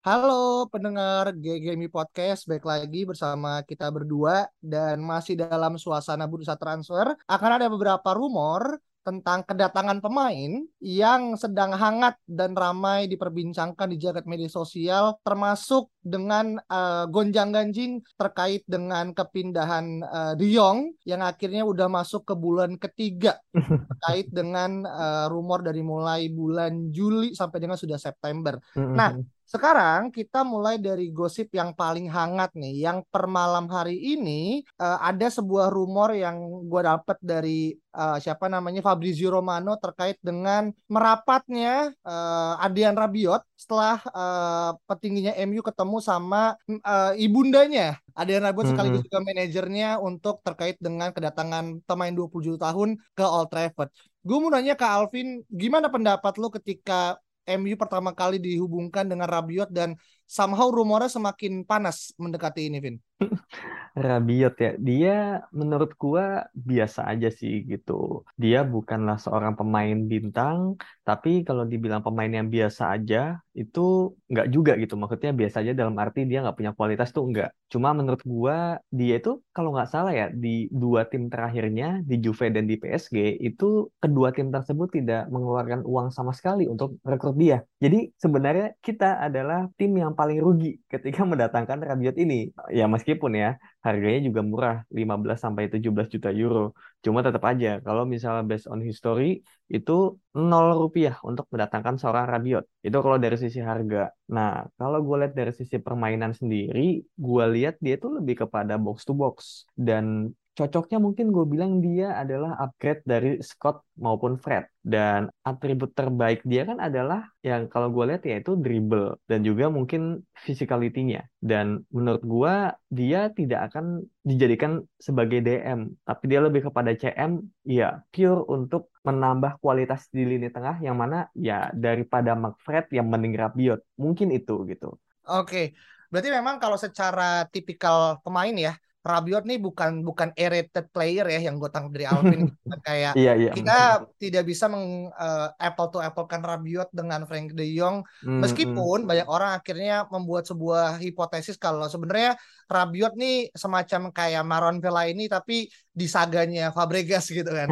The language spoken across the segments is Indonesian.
Halo pendengar GGMI Podcast, baik lagi bersama kita berdua dan masih dalam suasana bursa transfer. Akan ada beberapa rumor tentang kedatangan pemain yang sedang hangat dan ramai diperbincangkan di jagat media sosial termasuk dengan uh, gonjang-ganjing terkait dengan kepindahan uh, De Jong yang akhirnya udah masuk ke bulan ketiga terkait dengan uh, rumor dari mulai bulan Juli sampai dengan sudah September. Nah, sekarang kita mulai dari gosip yang paling hangat nih, yang per malam hari ini uh, ada sebuah rumor yang gue dapet dari uh, siapa namanya Fabrizio Romano terkait dengan merapatnya uh, Adrian Rabiot setelah uh, petingginya MU ketemu sama uh, ibundanya Adrian Rabiot sekaligus juga manajernya untuk terkait dengan kedatangan pemain 27 tahun ke Old Trafford. Gue mau nanya ke Alvin, gimana pendapat lo ketika MU pertama kali dihubungkan dengan Rabiot dan somehow rumornya semakin panas mendekati ini, Vin. Rabiot ya, dia menurut gua biasa aja sih gitu. Dia bukanlah seorang pemain bintang, tapi kalau dibilang pemain yang biasa aja, itu nggak juga gitu. Maksudnya biasa aja dalam arti dia nggak punya kualitas tuh nggak. Cuma menurut gua dia itu kalau nggak salah ya di dua tim terakhirnya di Juve dan di PSG itu kedua tim tersebut tidak mengeluarkan uang sama sekali untuk rekrut dia. Jadi sebenarnya kita adalah tim yang paling rugi ketika mendatangkan Rabiot ini. Ya meskipun ya harganya juga murah 15 sampai 17 juta euro. Cuma tetap aja kalau misalnya based on history itu nol rupiah untuk mendatangkan seorang Rabiot. Itu kalau dari sisi harga. Nah, kalau gue lihat dari sisi permainan sendiri, gue lihat dia itu lebih kepada box to box dan cocoknya mungkin gue bilang dia adalah upgrade dari Scott maupun Fred. Dan atribut terbaik dia kan adalah yang kalau gue lihat yaitu dribble dan juga mungkin physicality-nya. Dan menurut gue dia tidak akan dijadikan sebagai DM tapi dia lebih kepada CM ya pure untuk menambah kualitas di lini tengah yang mana ya daripada McFred yang mending Rabiot. Mungkin itu gitu. Oke berarti memang kalau secara tipikal pemain ya Rabiot nih bukan bukan rated player ya yang gue tangkap dari Alvin kayak iya, iya. kita tidak bisa meng uh, apple to apple kan Rabiot dengan Frank De Jong hmm, meskipun hmm. banyak orang akhirnya membuat sebuah hipotesis kalau sebenarnya Rabiot nih semacam kayak Maron Vela ini tapi di saganya Fabregas gitu kan.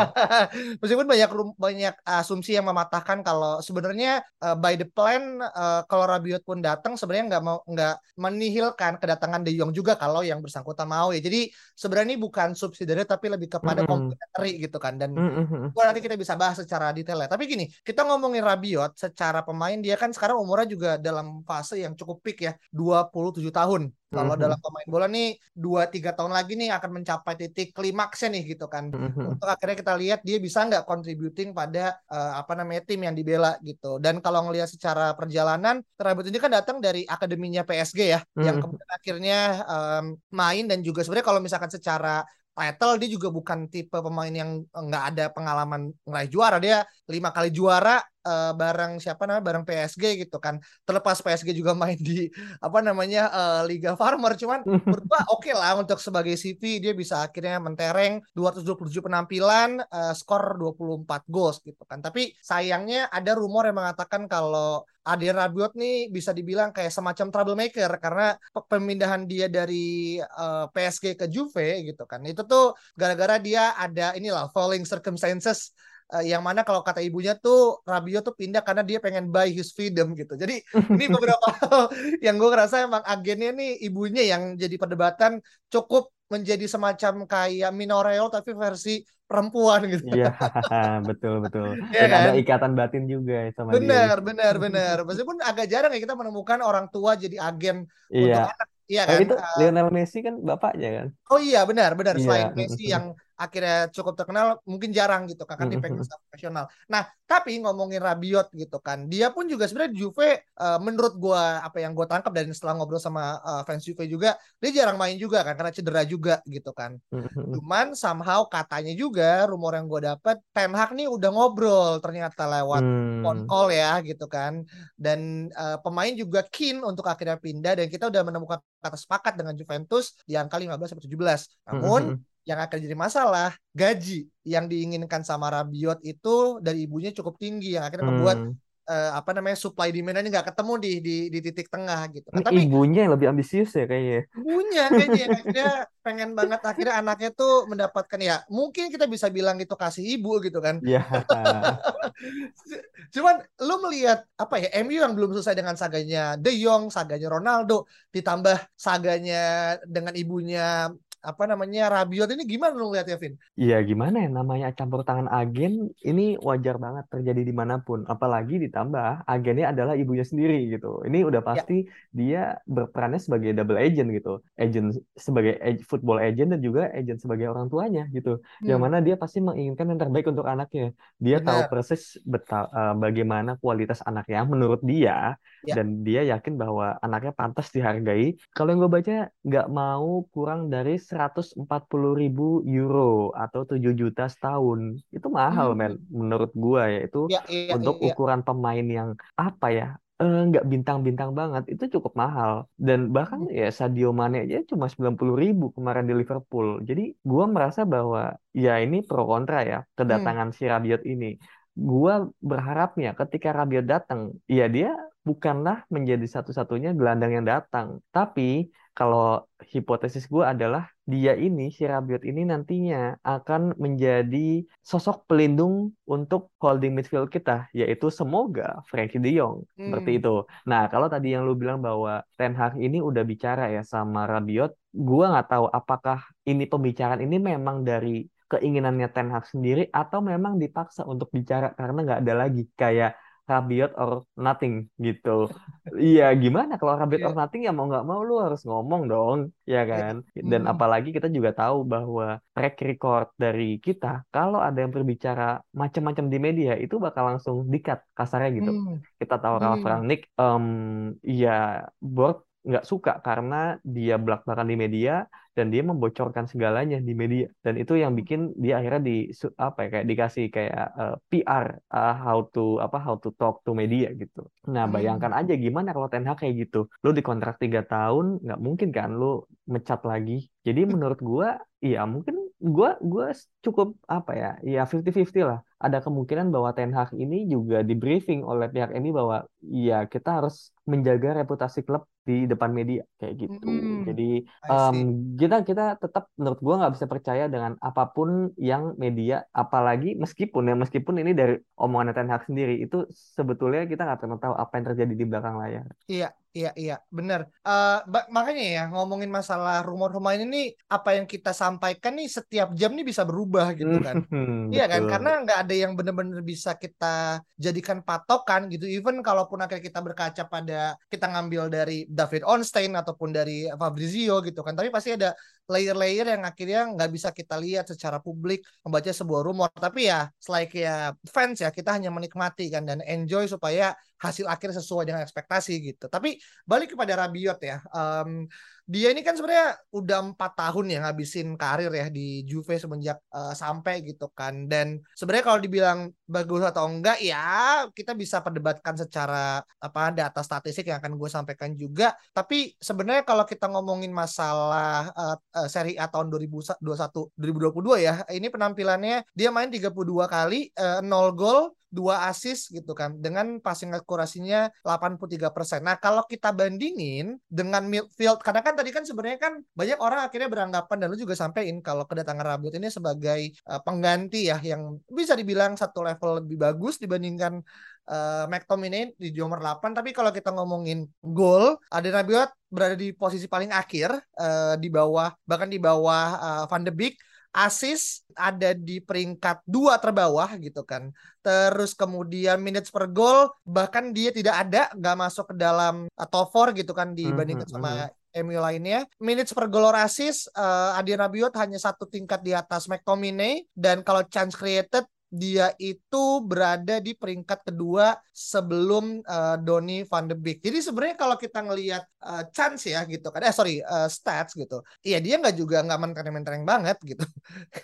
Meskipun banyak banyak asumsi yang mematahkan kalau sebenarnya uh, by the plan uh, kalau Rabiot pun datang sebenarnya nggak mau nggak menihilkan kedatangan De Jong juga kalau yang bersangkutan mau ya. Jadi sebenarnya ini bukan subsidiary tapi lebih kepada mm -hmm. complementary gitu kan dan mm -hmm. nanti kita bisa bahas secara detail ya. Tapi gini, kita ngomongin Rabiot secara pemain dia kan sekarang umurnya juga dalam fase yang cukup peak ya, 27 tahun. Kalau mm-hmm. dalam pemain bola nih dua tiga tahun lagi nih akan mencapai titik klimaksnya nih gitu kan. Mm-hmm. Untuk akhirnya kita lihat dia bisa nggak contributing pada uh, apa namanya tim yang dibela gitu. Dan kalau ngelihat secara perjalanan, Rabiot ini kan datang dari akademinya PSG ya, mm-hmm. yang kemudian akhirnya um, main dan juga sebenarnya kalau misalkan secara title dia juga bukan tipe pemain yang nggak ada pengalaman ngeraih juara dia lima kali juara uh, bareng siapa namanya bareng PSG gitu kan. Terlepas PSG juga main di apa namanya uh, Liga Farmer. Cuman berdua oke okay lah untuk sebagai CV dia bisa akhirnya mentereng 227 penampilan uh, skor 24 goals gitu kan. Tapi sayangnya ada rumor yang mengatakan kalau Adrian Rabiot nih bisa dibilang kayak semacam troublemaker karena pemindahan dia dari uh, PSG ke Juve gitu kan. Itu tuh gara-gara dia ada inilah falling circumstances uh, yang mana kalau kata ibunya tuh Rabio tuh pindah karena dia pengen buy his freedom gitu. Jadi ini beberapa yang gue ngerasa emang agennya nih ibunya yang jadi perdebatan cukup menjadi semacam kayak Minoreo tapi versi perempuan gitu. Iya, betul betul. Ya, kan? ada ikatan batin juga sama bener, dia. Bener, bener, Meskipun agak jarang ya kita menemukan orang tua jadi agen iya. untuk anak Iya kan? Oh, itu Lionel Messi kan bapaknya kan? Oh iya benar benar. Iya. Selain Messi yang akhirnya cukup terkenal mungkin jarang gitu kan, kan dipegang profesional. Nah, tapi ngomongin Rabiot gitu kan, dia pun juga sebenarnya di Juve uh, menurut gua apa yang gua tangkap dan setelah ngobrol sama uh, fans Juve juga, dia jarang main juga kan karena cedera juga gitu kan. Cuman somehow katanya juga rumor yang gue dapet Ten Hag nih udah ngobrol ternyata lewat phone Hmm. call ya gitu kan. Dan uh, pemain juga keen untuk akhirnya pindah dan kita udah menemukan kata sepakat dengan Juventus di angka 15 sampai 17. Namun. Yang akan jadi masalah gaji yang diinginkan sama Rabiot itu dari ibunya cukup tinggi yang akhirnya membuat Hmm. uh, apa namanya supply demand ini nggak ketemu di, di di titik tengah gitu. Kan. Tapi ibunya yang lebih ambisius ya kayaknya. ibunya kayaknya yang akhirnya pengen banget akhirnya anaknya tuh mendapatkan ya mungkin kita bisa bilang itu kasih ibu gitu kan Ya. cuman lu melihat apa ya MU yang belum selesai dengan saganya De Jong saganya Ronaldo ditambah saganya dengan ibunya apa namanya Rabiot ini gimana lu ngeliatnya Vin? Iya gimana ya namanya campur tangan agen ini wajar banget terjadi di mana pun. Apalagi ditambah agennya adalah ibunya sendiri gitu. Ini udah Ya, pasti dia berperannya sebagai double agent gitu. Agent sebagai ag- football agent dan juga agent sebagai orang tuanya gitu. Yang hmm, mana dia pasti menginginkan yang terbaik untuk anaknya. Dia tahu benar. persis beta- eh, bagaimana kualitas anaknya menurut dia Ya, dan dia yakin bahwa anaknya pantas dihargai. Kalau yang gue baca nggak mau kurang dari 140 ribu euro atau 7 juta setahun. Itu mahal men hmm, menurut gua ya. Itu ya, iya, untuk iya. ukuran pemain yang apa ya eh, nggak bintang-bintang banget itu cukup mahal. Dan bahkan Hmm, ya Sadio Mane aja cuma 90 ribu kemarin di Liverpool. Jadi gua merasa bahwa ya ini pro kontra ya hmm, kedatangan si Rabiot ini. Gua berharapnya ketika Rabiot datang ya dia bukanlah menjadi satu-satunya gelandang yang datang. Tapi kalau hipotesis gue adalah dia ini, si Rabiot ini nantinya akan menjadi sosok pelindung untuk holding midfield kita, yaitu semoga Frankie De Jong. Seperti hmm, itu. Nah, kalau tadi yang lu bilang bahwa Ten Hag ini udah bicara ya sama Rabiot, gue nggak tahu apakah ini pembicaraan ini memang dari keinginannya Ten Hag sendiri atau memang dipaksa untuk bicara karena nggak ada lagi kayak Rabiot or nothing gitu. Iya, gimana kalau Rabiot or iya, nothing ya mau nggak mau lu harus ngomong dong, ya iya, kan? Dan hmm, apalagi kita juga tahu bahwa track record dari kita kalau ada yang berbicara macam-macam di media itu bakal langsung di-cut kasarnya gitu. hmm, Kita tahu Ralf hmm, Rangnick, em, ya board nggak suka karena dia belak-belakan di media dan dia membocorkan segalanya di media dan itu yang bikin dia akhirnya di apa ya kayak dikasih kayak eh, PR uh, how to apa how to talk to media gitu. Nah bayangkan hmm. aja gimana kalau Ten Hag kayak gitu, lu dikontrak tiga tahun nggak mungkin kan lu mecat lagi. Jadi menurut gua iya mungkin gua gua cukup apa ya ya 50-50 lah. Ada kemungkinan bahwa Ten Hag ini juga di briefing oleh pihak ini bahwa ya kita harus menjaga reputasi klub di depan media kayak gitu. Hmm, Jadi see. kita kita tetap menurut gua nggak bisa percaya dengan apa pun yang media, apalagi meskipun ya meskipun ini dari omongan Ten Hag sendiri itu sebetulnya kita nggak pernah tahu apa yang terjadi di belakang layar. Iya, iya, iya, benar. Eh, ba- makanya ya ngomongin masalah rumor-rumor ini apa yang kita sampaikan nih setiap jam nih bisa berubah gitu kan. Hmm, Iya kan, karena nggak ada yang benar-benar bisa kita jadikan patokan gitu. Even kalaupun akhirnya kita berkaca pada kita ngambil dari David Ornstein ataupun dari Fabrizio gitu kan, tapi pasti ada layer-layer yang akhirnya nggak bisa kita lihat secara publik membaca sebuah rumor. Tapi ya, selain ya fans ya, kita hanya menikmati kan dan enjoy supaya hasil akhir sesuai dengan ekspektasi gitu. Tapi balik kepada Rabiot ya, em, dia ini kan sebenarnya udah empat tahun ya ngabisin karir ya di Juve semenjak eh, sampai gitu kan dan sebenarnya kalau dibilang bagus atau enggak ya kita bisa perdebatkan secara apa data statistik yang akan gue sampaikan juga tapi sebenarnya kalau kita ngomongin masalah eh, eh, Serie A tahun 2021 2022 ya ini penampilannya dia main 32 kali 0 gol dua assist gitu kan dengan passing akurasinya 83%. Nah, kalau kita bandingin dengan midfield karena kan tadi kan sebenarnya kan banyak orang akhirnya beranggapan dan lu juga sampein kalau kedatangan Rabiot ini sebagai uh, pengganti ya yang bisa dibilang satu level lebih bagus dibandingkan uh, McTominay di nomor 8 tapi kalau kita ngomongin gol ada Rabiot berada di posisi paling akhir uh, di bawah bahkan di bawah uh, Van de Beek Asis ada di peringkat dua terbawah gitu kan. Terus kemudian minutes per goal bahkan dia tidak ada, nggak masuk ke dalam uh, top 4 gitu kan dibandingkan mm -hmm. sama MU lainnya. Minutes per goal or assist, uh, Adi Rabiot hanya satu tingkat di atas McTominay dan kalau chance created dia itu berada di peringkat kedua sebelum uh, Donny van de Beek. Jadi sebenarnya kalau kita ngelihat uh, chance ya gitu kan, eh sorry uh, stats gitu, iya dia nggak juga nggak mentereng-mentereng banget gitu.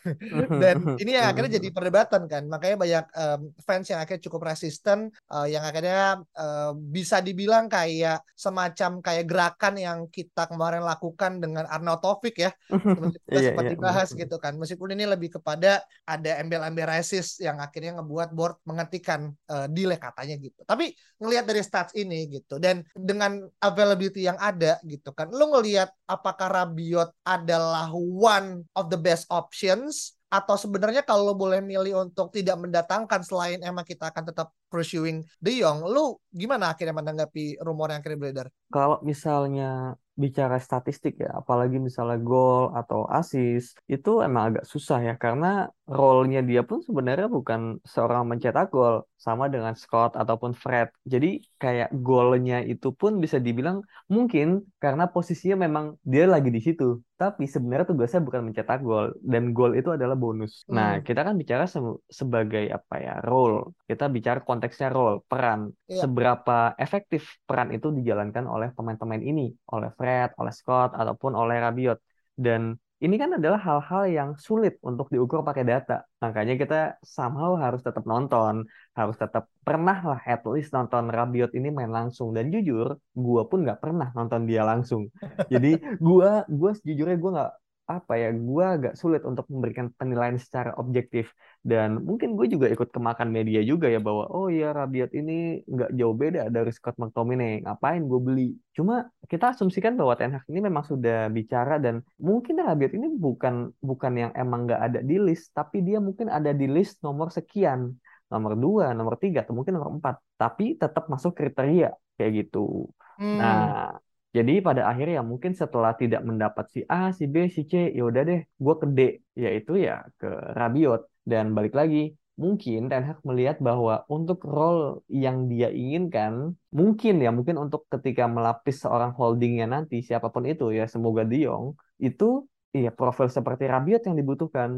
Dan ini yang akhirnya jadi perdebatan kan, makanya banyak um, fans yang akhirnya cukup resisten, uh, yang akhirnya uh, bisa dibilang kayak semacam kayak gerakan yang kita kemarin lakukan dengan Arnaud Taufik ya, kita iya, sempat iya, dibahas gitu kan, meskipun ini lebih kepada ada embel-embel resist yang akhirnya ngebuat board menghentikan uh, delay katanya gitu. Tapi ngelihat dari stats ini gitu dan dengan availability yang ada gitu kan, lu ngelihat apakah Rabiot adalah one of the best options atau sebenarnya kalau boleh milih untuk tidak mendatangkan selain emang kita akan tetap pursuing De Jong, lu gimana akhirnya menanggapi rumor yang akhirnya beredar? Kalau misalnya bicara statistik ya, apalagi misalnya gol atau assist, itu emang agak susah ya, karena role-nya dia pun sebenarnya bukan seorang mencetak gol, sama dengan Scott ataupun Fred. Jadi kayak golnya itu pun bisa dibilang mungkin karena posisinya memang dia lagi di situ, tapi sebenarnya tugasnya bukan mencetak gol, dan gol itu adalah bonus. Nah, hmm. Nah, kita kan bicara se sebagai apa ya, role. Kita bicara konteksnya role, peran. Yeah. Seberapa efektif peran itu dijalankan oleh pemain-pemain ini, oleh Fred, oleh Scott, ataupun oleh Rabiot. Dan ini kan adalah hal-hal yang sulit untuk diukur pakai data. Makanya kita somehow harus tetap nonton, harus tetap pernah lah at least nonton Rabiot ini main langsung. Dan jujur, gue pun nggak pernah nonton dia langsung. Jadi gue, gue sejujurnya gue nggak apa ya gue agak sulit untuk memberikan penilaian secara objektif. Dan mungkin gue juga ikut kemakan media juga ya bahwa oh ya Rabiot ini nggak jauh beda dari Scott McTominay ngapain gue beli? Cuma kita asumsikan bahwa Ten Hag ini memang sudah bicara dan mungkin Rabiot ini bukan bukan yang emang nggak ada di list tapi dia mungkin ada di list nomor sekian nomor dua nomor tiga atau mungkin nomor empat tapi tetap masuk kriteria kayak gitu. Hmm. nah jadi pada akhirnya ya mungkin setelah tidak mendapat si A, si B, si C, ya udah deh, gue ke D, yaitu ya ke Rabiot. Dan balik lagi, mungkin Ten Hag melihat bahwa untuk role yang dia inginkan, mungkin ya, mungkin untuk ketika melapis seorang holdingnya nanti, siapa pun itu ya, semoga Diong, itu iya profil seperti Rabiot yang dibutuhkan.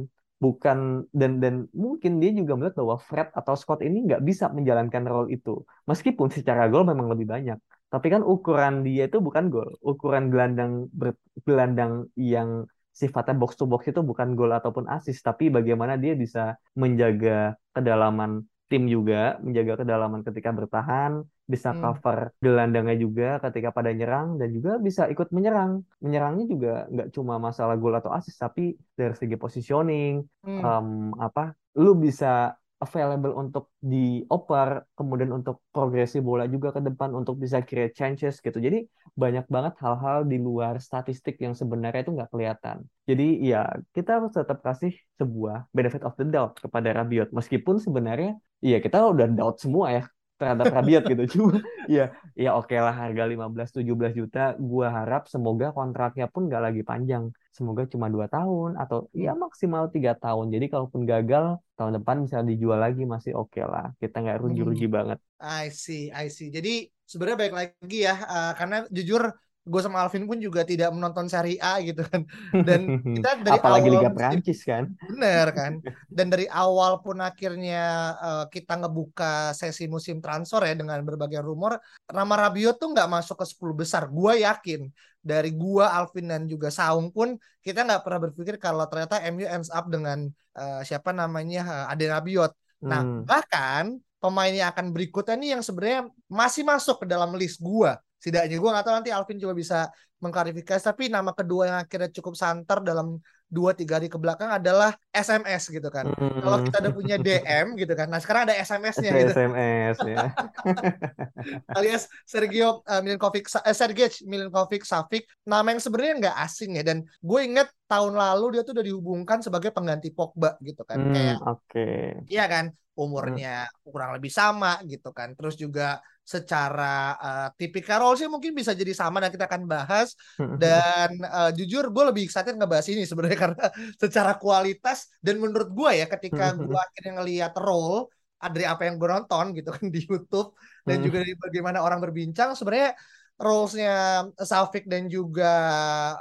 Bukan dan dan mungkin dia juga melihat bahwa Fred atau Scott ini nggak bisa menjalankan role itu. Meskipun secara gol memang lebih banyak tapi kan ukuran dia itu bukan gol ukuran gelandang ber, gelandang yang sifatnya box to box itu bukan gol ataupun assist tapi bagaimana dia bisa menjaga kedalaman tim juga menjaga kedalaman ketika bertahan bisa hmm. cover gelandangnya juga ketika pada nyerang dan juga bisa ikut menyerang menyerangnya juga nggak cuma masalah gol atau assist tapi dari segi positioning hmm. um, apa lu bisa available untuk dioper, kemudian untuk progresi bola juga ke depan untuk bisa create chances gitu. Jadi banyak banget hal-hal di luar statistik yang sebenarnya itu nggak kelihatan. Jadi ya kita harus tetap kasih sebuah benefit of the doubt kepada Rabiot. Meskipun sebenarnya ya kita udah doubt semua ya terhadap Rabiot gitu. Cuma ya ya oke okay lah harga 15 17 juta gua harap semoga kontraknya pun nggak lagi panjang. Semoga cuma dua tahun atau ya maksimal tiga tahun. Jadi kalaupun gagal tahun depan bisa dijual lagi masih oke okay lah. Kita nggak rugi-rugi hmm. banget. I see, I see. Jadi sebenarnya baik lagi ya uh, karena jujur gue sama Alvin pun juga tidak menonton Serie A gitu kan. Dan kita dari apalagi awal Liga Prancis kan. Bener kan. Dan dari awal pun akhirnya uh, kita ngebuka sesi musim transfer ya dengan berbagai rumor nama Rabiot tuh nggak masuk ke 10 besar gue yakin. Dari gua Alvin dan juga Saung pun kita nggak pernah berpikir kalau ternyata MU ends up dengan uh, siapa namanya uh, Ade Rabiot. Nah hmm. bahkan pemain yang akan berikutnya nih yang sebenarnya masih masuk ke dalam list gua setidaknya gue nggak tahu nanti Alvin coba bisa mengklarifikasi tapi nama kedua yang akhirnya cukup santer dalam dua tiga hari ke belakang adalah SMS gitu kan. Hmm. kalau kita udah punya DM gitu kan. Nah sekarang ada SMS-nya gitu. SMS ya. Alias Sergio uh, Milinkovic uh, Sergej Milinkovic Savic. Nama yang sebenarnya nggak asing ya. Dan gue inget tahun lalu dia tuh udah dihubungkan sebagai pengganti Pogba gitu kan. Hmm, kayak oke. okay. iya kan umurnya hmm. kurang lebih sama gitu kan. Terus juga secara uh, tipikal role sih mungkin bisa jadi sama dan kita akan bahas. Warriors dan uh, jujur gue lebih excited ngebahas ini sebenarnya karena secara kualitas dan menurut gue ya ketika gue akhirnya ngelihat role dari apa yang gue nonton gitu kan di YouTube dan juga dari bagaimana orang berbincang sebenarnya roles-nya Saufik dan juga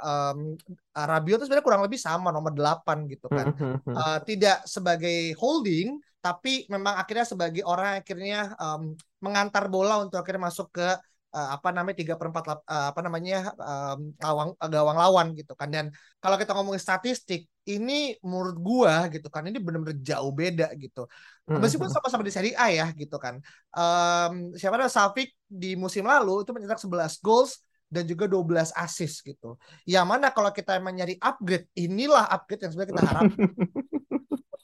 um, Rabiot itu sebenarnya kurang lebih sama nomor 8 gitu kan. uh, tidak sebagai holding tapi memang akhirnya sebagai orang yang akhirnya um, mengantar bola untuk akhirnya masuk ke uh, apa namanya tiga perempat uh, apa namanya um, gawang gawang lawan gitu kan dan kalau kita ngomongin statistik ini menurut gua gitu kan ini benar-benar jauh beda gitu meskipun sama-sama di Serie A ya gitu kan um, siapa ada Safik di musim lalu itu mencetak 11 goals dan juga 12 assist gitu. Yang mana kalau kita emang nyari upgrade, inilah upgrade yang sebenarnya kita harapkan.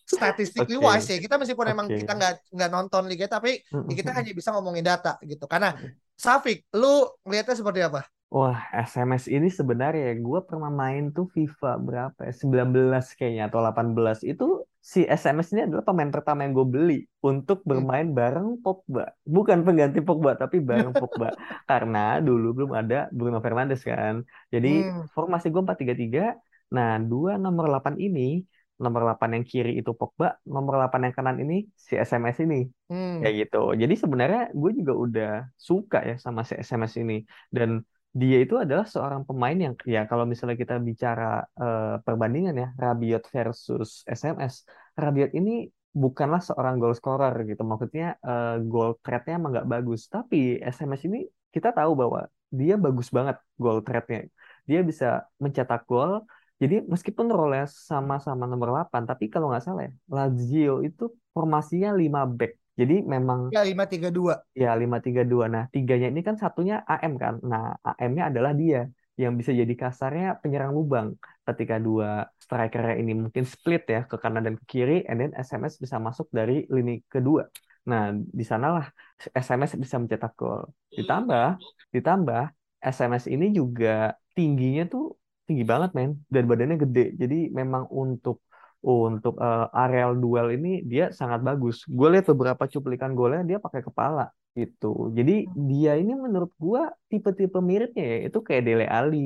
statistically okay. wise ya kita meskipun okay. emang kita nggak nggak nonton liga tapi ya kita hanya bisa ngomongin data gitu karena Safik lu ngelihatnya seperti apa? Wah, SMS ini sebenarnya ya, gue pernah main tuh FIFA berapa ya? 19 kayaknya atau 18. Itu si SMS ini adalah pemain pertama yang gue beli untuk bermain bareng Pogba. Bukan pengganti Pogba, tapi bareng Pogba. Karena dulu belum ada Bruno Fernandes kan. Jadi hmm. formasi gue 4-3-3. Nah, dua nomor 8 ini nomor 8 yang kiri itu Pogba, nomor 8 yang kanan ini si SMS ini. Hmm. Kayak gitu. Jadi sebenarnya gue juga udah suka ya sama si SMS ini dan dia itu adalah seorang pemain yang ya kalau misalnya kita bicara uh, perbandingan ya Rabiot versus SMS, Rabiot ini bukanlah seorang goal scorer gitu. Maksudnya uh, goal threat-nya emang nggak bagus, tapi SMS ini kita tahu bahwa dia bagus banget goal threat-nya. Dia bisa mencetak gol jadi meskipun role sama-sama nomor 8, tapi kalau nggak salah ya, Lazio itu formasinya 5 back. Jadi memang ya 5-3-2. Ya 5-3-2. Nah, tiganya ini kan satunya AM kan. Nah, AM-nya adalah dia yang bisa jadi kasarnya penyerang lubang ketika dua striker ini mungkin split ya ke kanan dan ke kiri and then SMS bisa masuk dari lini kedua. Nah, di sanalah SMS bisa mencetak gol. Ditambah ditambah SMS ini juga tingginya tuh tinggi banget men. Dan badannya gede. Jadi memang untuk untuk uh, areal duel ini dia sangat bagus. Gue lihat beberapa cuplikan golnya dia pakai kepala gitu. Jadi dia ini menurut gue tipe-tipe miripnya ya itu kayak Dele Ali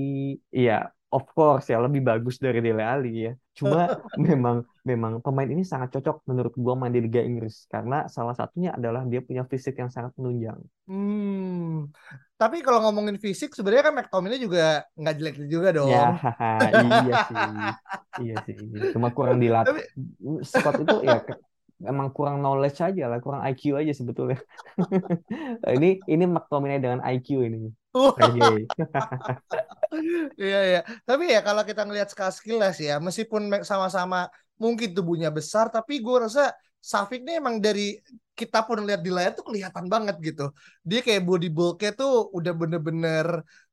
iya of course ya lebih bagus dari Dele Ali ya cuma memang memang pemain ini sangat cocok menurut gue main di Liga Inggris karena salah satunya adalah dia punya fisik yang sangat menunjang hmm tapi kalau ngomongin fisik sebenarnya kan McTominay juga nggak jelek juga dong. Ya, iya sih. iya sih. Cuma kurang dilatih. Tapi... Scott itu ya emang kurang knowledge aja lah, kurang IQ aja sebetulnya. ini ini McTominay dengan IQ ini. Iya iya. Tapi ya kalau kita ngelihat sekilas ya, meskipun sama-sama mungkin tubuhnya besar, tapi gue rasa Safik ini emang dari kita pun lihat di layar tuh kelihatan banget gitu. Dia kayak body bulknya tuh udah bener-bener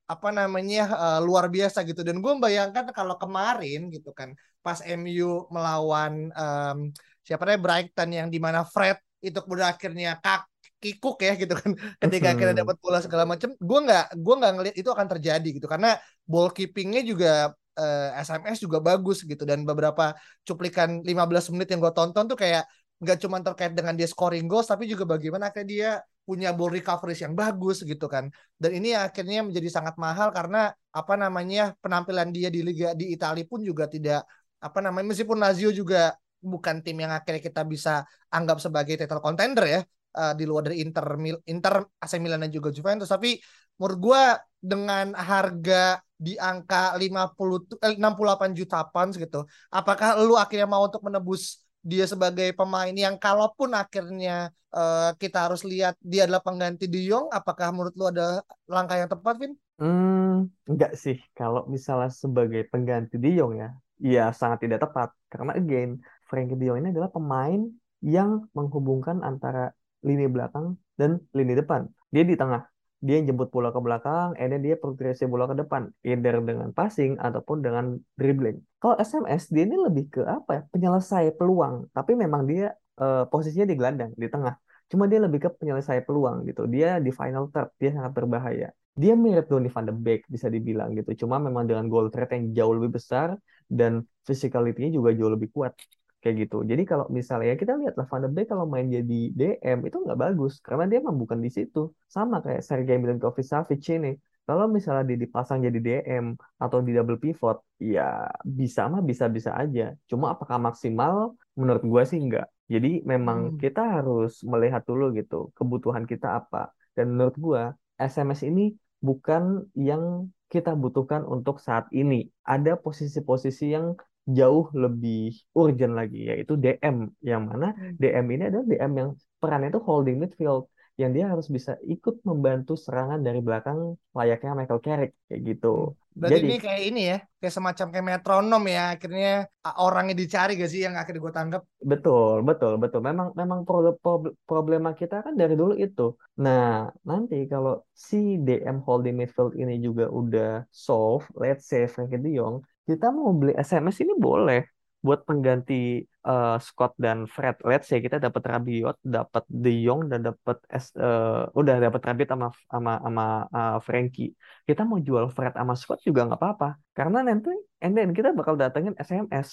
apa namanya uh, luar biasa gitu. Dan gue membayangkan kalau kemarin gitu kan pas MU melawan um, siapa namanya Brighton yang di mana Fred itu kemudian akhirnya kak kikuk ya gitu kan. Ketika akhirnya dapat bola segala macam gue nggak gue nggak ngelihat itu akan terjadi gitu. Karena ball keepingnya juga uh, eh, SMS juga bagus gitu. Dan beberapa cuplikan 15 menit yang gue tonton tuh kayak nggak cuma terkait dengan dia scoring goals tapi juga bagaimana akhirnya dia punya ball recovery yang bagus gitu kan. Dan ini akhirnya menjadi sangat mahal karena apa namanya penampilan dia di liga di Italia pun juga tidak apa namanya meskipun Lazio juga bukan tim yang akhirnya kita bisa anggap sebagai title contender ya uh, di luar dari Inter Inter AC Milan dan juga Juventus tapi menurut gue dengan harga di angka 50 eh, 68 juta pounds gitu apakah lu akhirnya mau untuk menebus dia sebagai pemain yang kalaupun akhirnya uh, kita harus lihat dia adalah pengganti De Jong, apakah menurut lu ada langkah yang tepat, Vin? Hmm, enggak sih. Kalau misalnya sebagai pengganti De Jong ya, ya sangat tidak tepat. Karena again, Frankie De ini adalah pemain yang menghubungkan antara lini belakang dan lini depan. Dia di tengah dia jemput bola ke belakang, and then dia progresi bola ke depan, either dengan passing ataupun dengan dribbling. Kalau SMS dia ini lebih ke apa ya? Penyelesai peluang, tapi memang dia uh, posisinya di gelandang, di tengah. Cuma dia lebih ke penyelesai peluang gitu. Dia di final third, dia sangat berbahaya. Dia mirip Donny van de Beek bisa dibilang gitu. Cuma memang dengan goal threat yang jauh lebih besar dan physicality-nya juga jauh lebih kuat kayak gitu. Jadi kalau misalnya ya kita lihatlah Van de Beek kalau main jadi DM itu nggak bagus karena dia memang bukan di situ. Sama kayak Sergei Milinkovic Savic ini. Kalau misalnya dia dipasang jadi DM atau di double pivot, ya bisa mah bisa-bisa aja. Cuma apakah maksimal? Menurut gue sih enggak. Jadi memang Hmm. kita harus melihat dulu gitu kebutuhan kita apa. Dan menurut gue SMS ini bukan yang kita butuhkan untuk saat ini. Ada posisi-posisi yang jauh lebih urgent lagi, yaitu DM. Yang mana Hmm. DM ini adalah DM yang perannya itu holding midfield yang dia harus bisa ikut membantu serangan dari belakang layaknya Michael Carrick kayak gitu. Hmm. Berarti Jadi ini kayak ini ya, kayak semacam kayak metronom ya. Akhirnya orangnya dicari gak sih yang akhirnya gue tangkap? betul, betul, betul. Memang memang pro- pro- problema kita kan dari dulu itu. Nah, nanti kalau si DM holding midfield ini juga udah solve, let's say Frankie De Jong, kita mau beli SMS ini boleh buat pengganti eh, Scott dan Fred. Let's say kita dapat Rabiot, dapat De Jong dan dapat S- eh, udah dapat Rabiot sama sama sama eh, Frankie. Kita mau jual Fred sama Scott juga nggak apa-apa. Karena nanti and then kita bakal datengin SMS.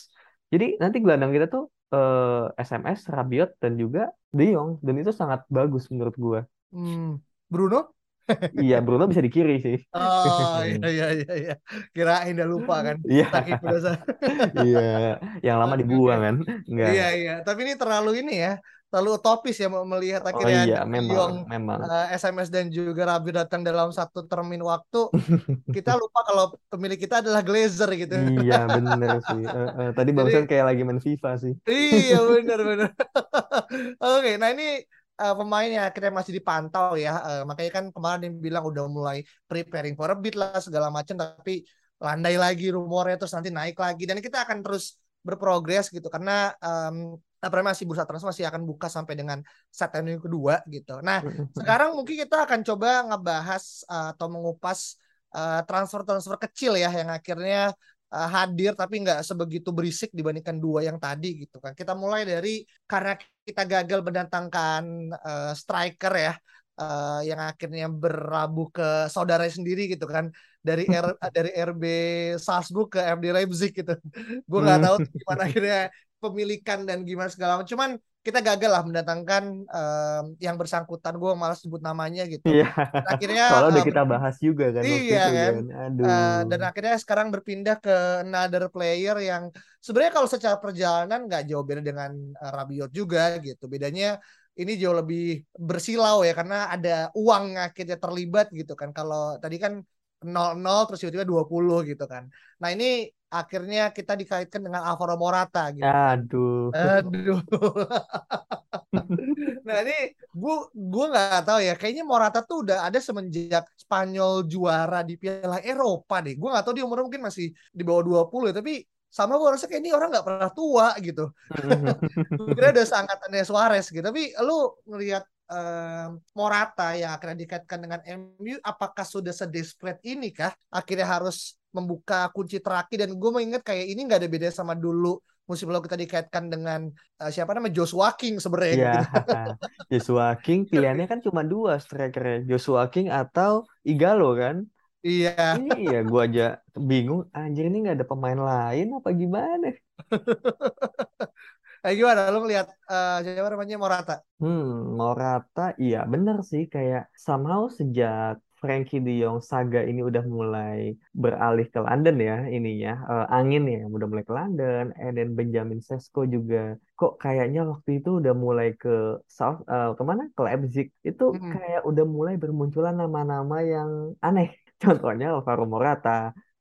Jadi nanti gelandang kita tuh eh, SMS, Rabiot dan juga De Jong dan itu sangat bagus menurut gua. Hmm. Bruno? Iya, Bruno bisa di kiri sih. Oh iya iya iya iya. Kirain udah lupa kan. Iya, iya. Yang lama dibuang kan? Enggak. Iya iya. Tapi ini terlalu ini ya, terlalu utopis ya mau melihat Oh akhirnya iya, De memang, memang. eh, SMS dan juga Rabiot datang dalam satu termin waktu. Kita lupa kalau pemilik kita adalah Glazer gitu. Iya, bener sih. Eh, eh, Tadi barusan kayak lagi main FIFA sih. Iya benar benar. Oke, nah ini eh, pemain yang akhirnya masih dipantau ya. Eh, makanya kan kemarin dia bilang udah mulai preparing for a bid lah segala macam, tapi landai lagi rumornya terus nanti naik lagi dan kita akan terus berprogres gitu karena em, apa namanya, masih bursa transfer masih akan buka sampai dengan September yang kedua gitu. Nah sekarang mungkin kita akan coba ngebahas eh, atau mengupas transfer-transfer kecil ya yang akhirnya eh, hadir tapi nggak sebegitu berisik dibandingkan dua yang tadi gitu kan. Kita mulai dari karena kita gagal mendatangkan eh, striker ya eh, yang akhirnya berlabuh ke saudara sendiri gitu kan dari R, dari RB Salzburg ke FD Leipzig gitu. Gue nggak tahu Hmm. gimana akhirnya pemilikan dan gimana segala macam. Cuman kita gagal lah mendatangkan em, yang bersangkutan. Gue malas sebut namanya gitu. Iya. Akhirnya Soalnya udah eh, kita bahas juga kan waktu Iya itu kan. kan. Aduh. dan akhirnya sekarang berpindah ke another player yang sebenarnya kalau secara perjalanan nggak jauh beda dengan eh, Rabiot juga gitu. Bedanya ini jauh lebih bersilau ya karena ada uang akhirnya terlibat gitu kan. Kalau tadi kan 0-0 terus tiba-tiba 20 gitu kan. Nah ini akhirnya kita dikaitkan dengan Alvaro Morata gitu. Aduh. Aduh. Nah ini gue gue nggak tahu ya. Kayaknya Morata tuh udah ada semenjak Spanyol juara di Piala Eropa deh. Gue nggak tahu dia umurnya mungkin masih di bawah 20 ya. Tapi sama gue rasa kayak ini orang nggak pernah tua gitu. Gue kira udah seangkatannya Suarez gitu. Tapi lu ngelihat eh, Morata yang akhirnya dikaitkan dengan MU, apakah sudah sedesperate ini kah? Akhirnya harus membuka kunci terakhir dan gue mengingat kayak ini nggak ada beda sama dulu musim lalu kita dikaitkan dengan eh, siapa namanya Joshua King sebenarnya Iya. gitu. Joshua King pilihannya kan cuma dua strikernya. Joshua King atau Igalo kan? Iya. Iya, gua aja bingung. Anjir ini nggak ada pemain lain apa gimana? Kayak gimana lu ngelihat eh, siapa namanya Morata? Hmm, Morata, iya bener sih kayak somehow sejak Frankie De Jong saga ini udah mulai beralih ke London ya ininya. Eh, angin ya udah mulai ke London, and then Benjamin Sesko juga. Kok kayaknya waktu itu udah mulai ke South eh, ke mana ke Leipzig. Itu Mm-mm. kayak udah mulai bermunculan nama-nama yang aneh. Contohnya Alvaro Morata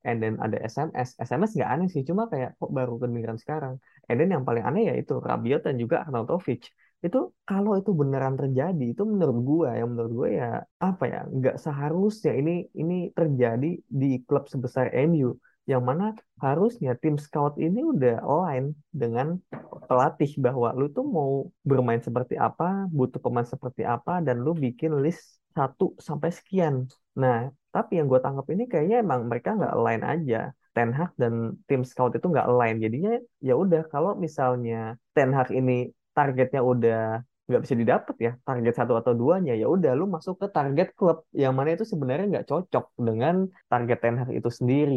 and then ada SMS SMS nggak aneh sih cuma kayak kok baru kedengeran sekarang. And then yang paling aneh ya itu Rabiot dan juga Arnautovic itu kalau itu beneran terjadi itu menurut gua yang menurut gua ya apa ya nggak seharusnya ini ini terjadi di klub sebesar MU yang mana harusnya tim scout ini udah align dengan pelatih bahwa lu tuh mau bermain seperti apa butuh pemain seperti apa dan lu bikin list 1 sampai sekian. Nah tapi yang gue tangkap ini kayaknya emang mereka nggak align aja. Ten Hag dan tim scout itu nggak align. Jadinya ya udah kalau misalnya Ten Hag ini targetnya udah nggak bisa didapat ya target satu atau duanya ya udah lu masuk ke target klub yang mana itu sebenarnya nggak cocok dengan target Ten Hag itu sendiri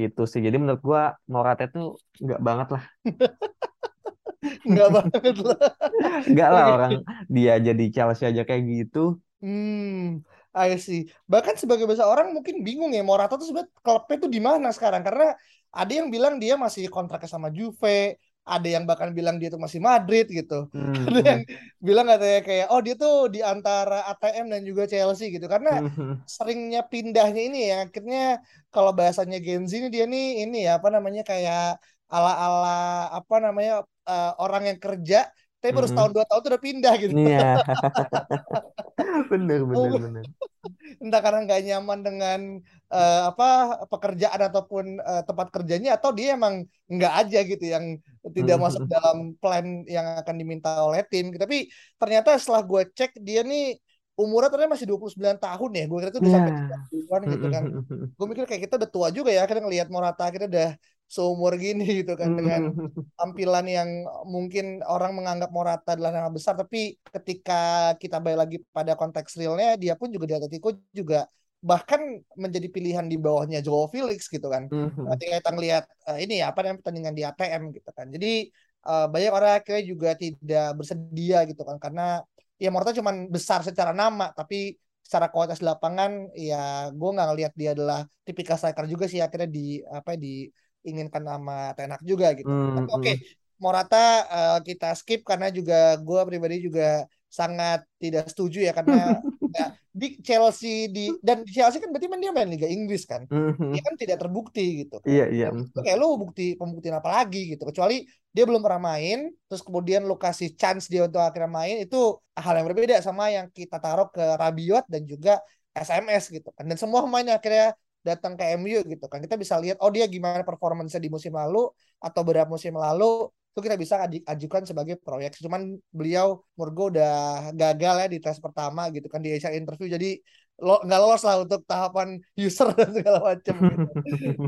gitu sih jadi menurut gua Morata itu nggak banget lah Enggak banget lah. nggak lah orang dia jadi Chelsea aja kayak gitu Hmm. I see. Bahkan sebagai bahasa orang mungkin bingung ya Morata tuh sebenarnya klubnya tuh di mana sekarang karena ada yang bilang dia masih kontraknya sama Juve, ada yang bahkan bilang dia tuh masih Madrid gitu. Hmm. Ada yang bilang katanya kayak oh dia tuh di antara ATM dan juga Chelsea gitu karena hmm. seringnya pindahnya ini ya akhirnya kalau bahasanya Gen Z ini dia nih ini ya apa namanya kayak ala-ala apa namanya uh, orang yang kerja tapi baru setahun dua tahun tuh udah pindah gitu. Iya. bener bener bener. Entah karena nggak nyaman dengan uh, apa pekerjaan ataupun uh, tempat kerjanya atau dia emang nggak aja gitu yang tidak masuk dalam plan yang akan diminta oleh tim. Tapi ternyata setelah gue cek dia nih umurnya ternyata masih 29 tahun ya. Gue kira itu udah yeah. sampai 30-an gitu kan. Gue mikir kayak kita udah tua juga ya. Akhirnya ngelihat Morata akhirnya udah seumur gini gitu kan dengan tampilan yang mungkin orang menganggap Morata adalah nama besar tapi ketika kita balik lagi pada konteks realnya dia pun juga di Atletico juga bahkan menjadi pilihan di bawahnya Joao Felix gitu kan. Mm-hmm. ketika kita ngelihat uh, ini ya apa namanya pertandingan di ATM gitu kan. Jadi uh, banyak orang akhirnya juga tidak bersedia gitu kan karena ya Morata cuma besar secara nama tapi secara kualitas lapangan ya gue nggak ngelihat dia adalah tipikal striker juga sih akhirnya di apa di inginkan nama Tenak juga gitu. Hmm, Tapi oke, okay, hmm. Morata uh, kita skip karena juga gue pribadi juga sangat tidak setuju ya karena ya, di Chelsea di dan di Chelsea kan berarti dia main Liga Inggris kan, hmm. dia kan tidak terbukti gitu. Iya iya. Itu kayak lu bukti pembuktian apa lagi gitu kecuali dia belum pernah main terus kemudian lu kasih chance dia untuk akhirnya main itu hal yang berbeda sama yang kita taruh ke Rabiot dan juga SMS gitu kan dan semua pemain akhirnya datang ke MU gitu kan. Kita bisa lihat oh dia gimana performanya di musim lalu atau beberapa musim lalu itu kita bisa ajukan sebagai proyek. Cuman beliau Murgo udah gagal ya di tes pertama gitu kan di Asia interview. Jadi lo nggak lolos lah untuk tahapan user dan segala macam gitu.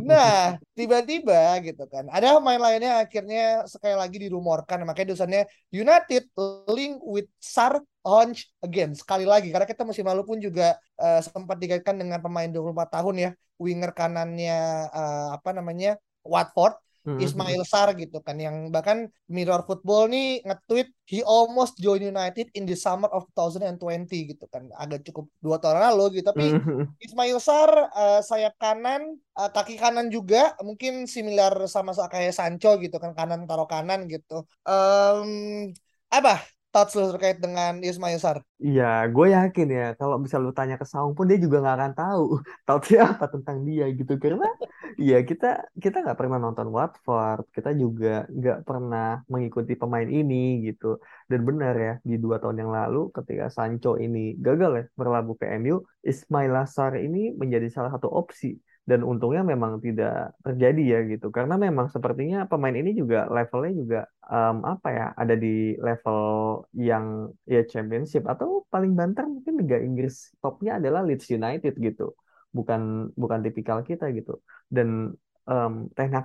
nah tiba-tiba gitu kan ada pemain lainnya akhirnya sekali lagi dirumorkan. Makanya dosennya United link with Sar Honch again. Sekali lagi karena kita musim lalu pun juga uh, sempat dikaitkan dengan pemain 24 tahun ya winger kanannya uh, apa namanya Watford hmm. Ismail Sar gitu kan yang bahkan Mirror Football nih nge-tweet he almost join United in the summer of 2020 gitu kan agak cukup dua tahun lalu gitu tapi hmm. Ismail Sar uh, sayap kanan uh, kaki kanan juga mungkin similar sama kayak Sancho gitu kan kanan taruh kanan gitu um, apa thoughts lu terkait dengan Ismail Sar? Iya, gue yakin ya kalau bisa lu tanya ke Saung pun dia juga nggak akan tahu thoughts apa tentang dia gitu karena ya kita kita nggak pernah nonton Watford, kita juga nggak pernah mengikuti pemain ini gitu. Dan benar ya di dua tahun yang lalu ketika Sancho ini gagal ya berlabuh ke MU, Ismail Sar ini menjadi salah satu opsi dan untungnya memang tidak terjadi ya gitu. Karena memang sepertinya pemain ini juga levelnya juga um, apa ya ada di level yang ya championship. Atau paling banter mungkin Liga Inggris topnya adalah Leeds United gitu. Bukan bukan tipikal kita gitu. Dan um,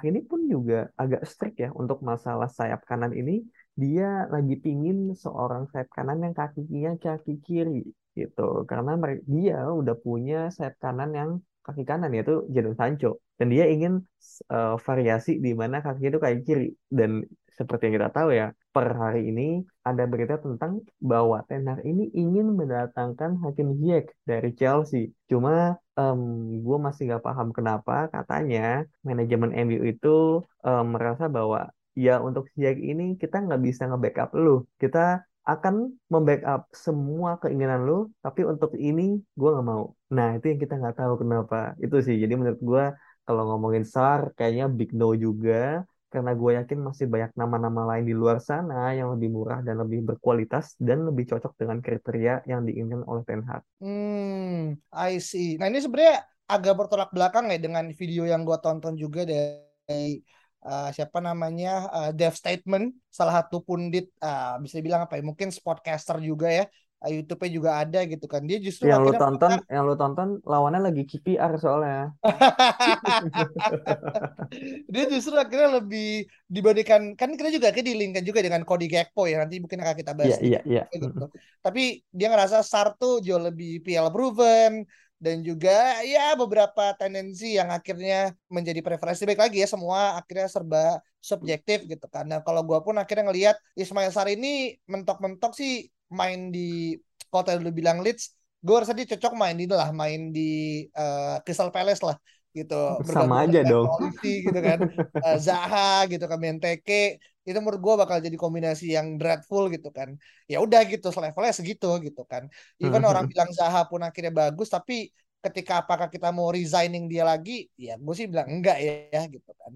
ini pun juga agak strict ya untuk masalah sayap kanan ini. Dia lagi pingin seorang sayap kanan yang kakinya kaki kiri gitu. Karena dia udah punya sayap kanan yang kaki kanan yaitu Jadon Sancho. Dan dia ingin uh, variasi di mana kakinya itu kayak kiri. Dan seperti yang kita tahu ya per hari ini ada berita tentang bahwa Ten ini ingin mendatangkan Hakim Ziyech dari Chelsea. Cuma um, gue masih gak paham kenapa. Katanya manajemen MU itu um, merasa bahwa ya untuk Ziyech ini kita nggak bisa nge-backup lu. Kita akan membackup semua keinginan lu, tapi untuk ini gue nggak mau. Nah itu yang kita nggak tahu kenapa. Itu sih. Jadi menurut gue kalau ngomongin SAR kayaknya big no juga, karena gue yakin masih banyak nama-nama lain di luar sana yang lebih murah dan lebih berkualitas dan lebih cocok dengan kriteria yang diinginkan oleh Ten Hag. Hmm, I see. Nah ini sebenarnya agak bertolak belakang ya dengan video yang gue tonton juga dari uh, siapa namanya uh, Dev Statement salah satu pundit uh, bisa dibilang apa ya mungkin sportcaster juga ya. Uh, YouTube-nya juga ada gitu kan. Dia justru yang lu tonton yang lu tonton lawannya lagi KPR soalnya. Dia justru akhirnya lebih dibandingkan kan kita juga akhirnya dilingkan juga dengan Cody Gakpo ya nanti mungkin akan kita bahas yeah, yeah, yeah. gitu. tapi dia ngerasa Sar tuh jauh lebih PL proven dan juga ya beberapa tendensi yang akhirnya menjadi preferensi baik lagi ya semua akhirnya serba subjektif gitu. Nah kalau gue pun akhirnya ngelihat Ismail Sar ini mentok-mentok sih main di kota dulu bilang Leeds gue rasa dia cocok main di lah main di uh, Crystal Palace lah gitu sama aja dong. polisi gitu kan. Uh, Zaha gitu kan Benteke itu menurut gue bakal jadi kombinasi yang dreadful gitu kan. Ya udah gitu levelnya segitu gitu kan. Even hmm. orang bilang Zaha pun akhirnya bagus tapi ketika apakah kita mau resigning dia lagi ya gue sih bilang enggak ya gitu kan.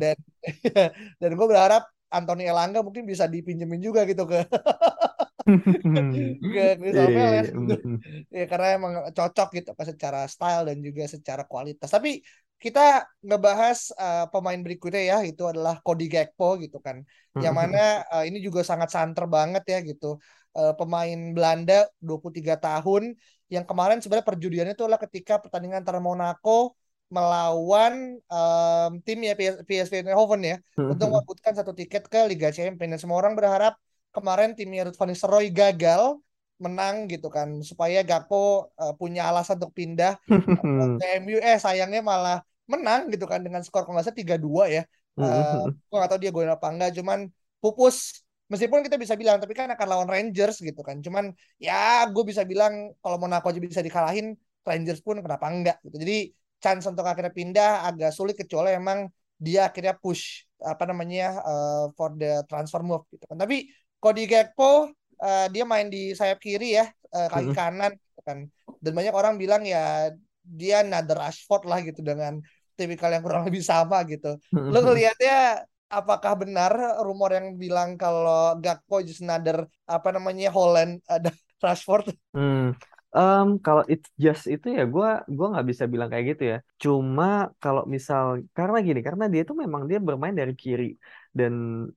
Dan dan gue berharap Anthony Elanga mungkin bisa dipinjemin juga gitu ke ke iya, iya, Palace iya. gitu. ya karena emang cocok gitu kan secara style dan juga secara kualitas. Tapi kita ngebahas uh, pemain berikutnya ya. Itu adalah Cody Gakpo gitu kan. Yang mana uh, ini juga sangat santer banget ya gitu. Uh, pemain Belanda 23 tahun. Yang kemarin sebenarnya perjudiannya itu adalah ketika pertandingan antara Monaco melawan um, tim ya PS, PSV Eindhoven ya. Untuk merebutkan satu tiket ke Liga Champions. Dan semua orang berharap kemarin timnya Ruud van Nistelrooy gagal menang gitu kan supaya Gakpo uh, punya alasan untuk pindah. Ke MU eh sayangnya malah menang gitu kan dengan skor kalau nggak salah tiga dua ya. Uh, gue nggak tahu dia golin apa enggak cuman pupus. Meskipun kita bisa bilang tapi kan akan lawan Rangers gitu kan. Cuman ya gue bisa bilang kalau Monaco aja bisa dikalahin Rangers pun kenapa enggak gitu. Jadi chance untuk akhirnya pindah agak sulit kecuali emang dia akhirnya push apa namanya uh, for the transfer move gitu kan. Tapi Cody Gakpo uh, dia main di sayap kiri ya uh, kaki kanan gitu kan. Dan banyak orang bilang ya dia another Rashford lah gitu dengan tipikal yang kurang lebih sama gitu. Lo ngelihatnya apakah benar rumor yang bilang kalau Gakpo just another apa namanya Holland ada Rashford? Hmm. Um, kalau it's just itu ya gue gua nggak bisa bilang kayak gitu ya. Cuma kalau misal karena gini, karena dia tuh memang dia bermain dari kiri dan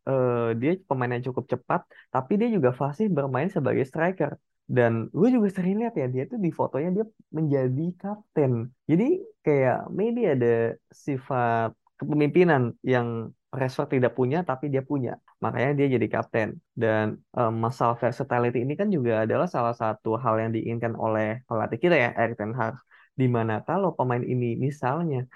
uh, dia pemain yang cukup cepat tapi dia juga fasih bermain sebagai striker. Dan gue juga sering lihat ya dia tuh di fotonya dia menjadi kapten. Jadi kayak maybe ada sifat kepemimpinan yang Rashford tidak punya tapi dia punya. Makanya dia jadi kapten. Dan um, masalah versatility ini kan juga adalah salah satu hal yang diinginkan oleh pelatih kita ya Erik ten Hag. Di mana kalau pemain ini misalnya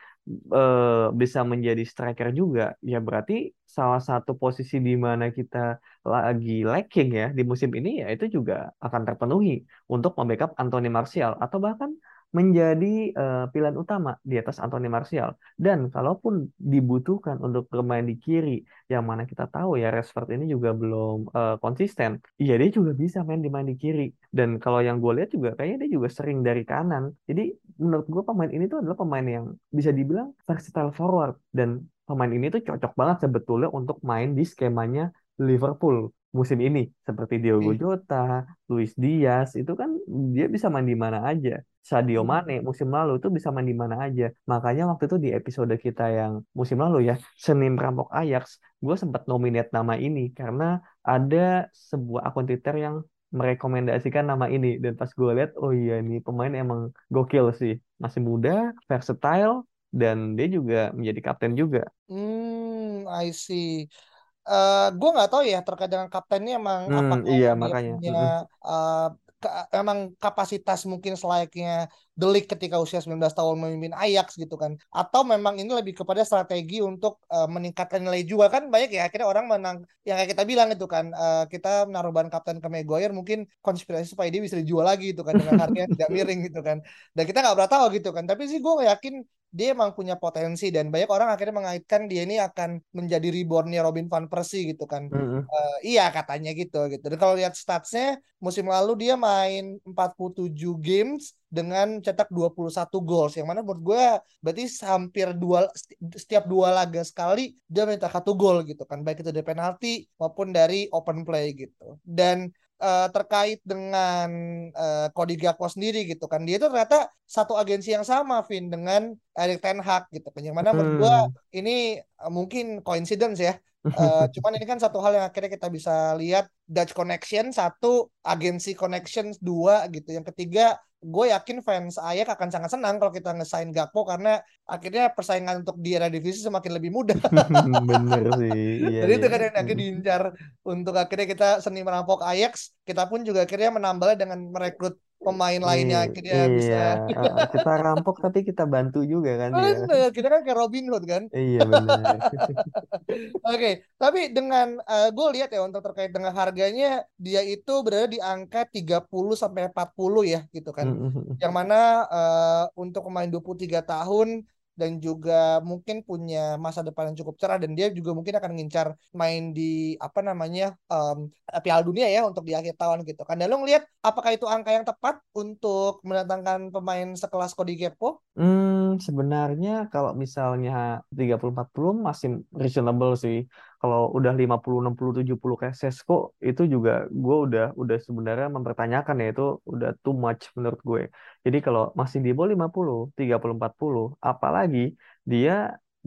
uh, bisa menjadi striker juga, ya berarti salah satu posisi di mana kita lagi lacking ya di musim ini ya itu juga akan terpenuhi untuk membackup Anthony Martial atau bahkan menjadi uh, pilihan utama di atas Anthony Martial. Dan kalaupun dibutuhkan untuk bermain di kiri, yang mana kita tahu ya Rashford ini juga belum uh, konsisten, iya dia juga bisa main di main di kiri. Dan kalau yang gue lihat juga kayaknya dia juga sering dari kanan. Jadi menurut gue pemain ini tuh adalah pemain yang bisa dibilang versatile forward dan pemain ini tuh cocok banget sebetulnya untuk main di skemanya Liverpool musim ini seperti Diogo. Jota, Luis Diaz itu kan dia bisa main di mana aja. Sadio hmm. Mane musim lalu itu bisa main di mana aja. Makanya waktu itu di episode kita yang musim lalu ya, Senin Rampok Ajax, gue sempat nominate nama ini karena ada sebuah akun Twitter yang merekomendasikan nama ini dan pas gue lihat oh iya ini pemain emang gokil sih masih muda versatile dan dia juga menjadi kapten juga. Hmm, I see. Uh, gue nggak tahu ya terkait dengan kaptennya emang hmm, apakah iya, dia makanya. punya uh, ke, emang kapasitas mungkin selayaknya Delik ketika usia 19 tahun memimpin Ajax gitu kan? Atau memang ini lebih kepada strategi untuk uh, meningkatkan nilai jual? Kan banyak ya akhirnya orang menang yang kayak kita bilang itu kan uh, kita menaruh ban kapten ke Maguire mungkin konspirasi supaya dia bisa dijual lagi gitu kan dengan harga yang tidak miring gitu kan. Dan kita nggak pernah tahu gitu kan. Tapi sih gue yakin dia emang punya potensi dan banyak orang akhirnya mengaitkan dia ini akan menjadi rebornnya Robin van Persie gitu kan. Mm-hmm. Uh, iya katanya gitu gitu. Dan kalau lihat statsnya musim lalu dia main 47 games dengan cetak 21 goals yang mana menurut gue berarti hampir dua setiap dua laga sekali dia mencetak satu gol gitu kan baik itu dari penalti maupun dari open play gitu. Dan uh, terkait dengan uh, Cody Gakpo sendiri gitu kan. Dia itu ternyata satu agensi yang sama Vin dengan Erik Ten Hag gitu kan. Yang mana menurut hmm. ini uh, mungkin coincidence ya. Uh, cuman ini kan satu hal yang akhirnya kita bisa lihat Dutch Connection satu agensi connection dua gitu. Yang ketiga gue yakin fans Ayak akan sangat senang kalau kita ngesain Gakpo karena akhirnya persaingan untuk di era divisi semakin lebih mudah. Bener sih. Iya, Jadi iya. itu kan yang akhirnya diincar untuk akhirnya kita seni merampok Ajax. Kita pun juga akhirnya menambahnya dengan merekrut pemain lainnya akhirnya iya, bisa kita rampok tapi kita bantu juga kan ya. Bener, kita kan kayak Robin Hood kan. Iya benar. Oke, tapi dengan uh, gue lihat ya untuk terkait dengan harganya dia itu berada di angka 30 sampai 40 ya gitu kan. Yang mana uh, untuk pemain 23 tahun dan juga mungkin punya masa depan yang cukup cerah dan dia juga mungkin akan ngincar main di apa namanya um, Piala Dunia ya untuk di akhir tahun gitu kan. Dan lo ngeliat apakah itu angka yang tepat untuk mendatangkan pemain sekelas Cody Gakpo? Hmm, sebenarnya kalau misalnya 30-40 masih reasonable sih kalau udah 50 60 70 kayak Sesko itu juga gue udah udah sebenarnya mempertanyakan ya itu udah too much menurut gue. Jadi kalau masih di bawah 50 30 40 apalagi dia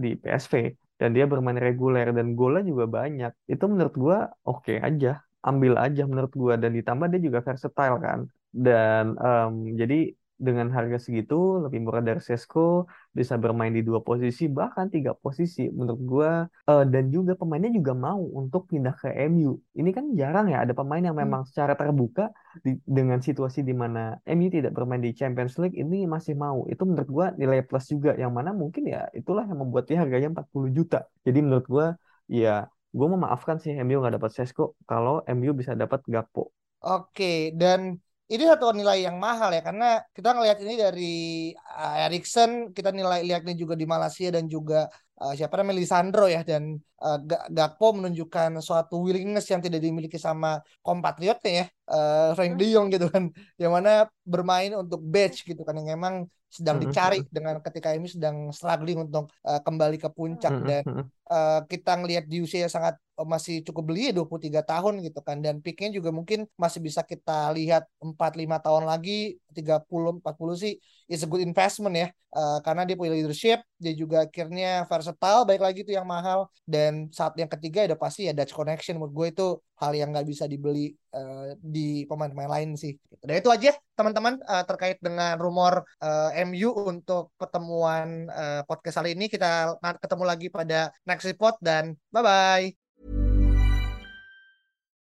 di PSV dan dia bermain reguler dan golnya juga banyak. Itu menurut gue oke okay aja, ambil aja menurut gue dan ditambah dia juga versatile kan. Dan um, jadi dengan harga segitu lebih murah dari Sesko bisa bermain di dua posisi bahkan tiga posisi menurut gue uh, dan juga pemainnya juga mau untuk pindah ke MU ini kan jarang ya ada pemain yang hmm. memang secara terbuka di, dengan situasi di mana MU tidak bermain di Champions League ini masih mau. Itu menurut gue nilai plus juga yang mana mungkin ya itulah yang membuat dia harganya 40 juta. Jadi menurut gue ya gue memaafkan sih MU nggak dapat Sesko kalau MU bisa dapat Gakpo. Oke, dan ini satu nilai yang mahal ya karena kita ngelihat ini dari uh, Erikson kita nilai lihatnya juga di Malaysia dan juga uh, siapa namanya? Lisandro ya dan uh, Gakpo menunjukkan suatu willingness yang tidak dimiliki sama kompatriotnya ya uh, Frank De Jong gitu kan. Yang mana bermain untuk badge gitu kan yang emang sedang dicari dengan ketika ini sedang struggling untuk uh, kembali ke puncak dan uh, kita ngelihat di usia yang sangat uh, masih cukup belia 23 tahun gitu kan. Dan picknya juga mungkin masih bisa kita lihat 4 5 tahun lagi 30 40 sih is a good investment ya uh, karena dia punya leadership dia juga akhirnya versatile baik lagi itu yang mahal dan saat yang ketiga ada pasti ya Dutch connection menurut gue itu hal yang nggak bisa dibeli uh, di pemain-pemain lain sih dan itu aja teman-teman uh, terkait dengan rumor uh, MU untuk pertemuan uh, podcast kali ini kita ketemu lagi pada next Report then. Bye bye.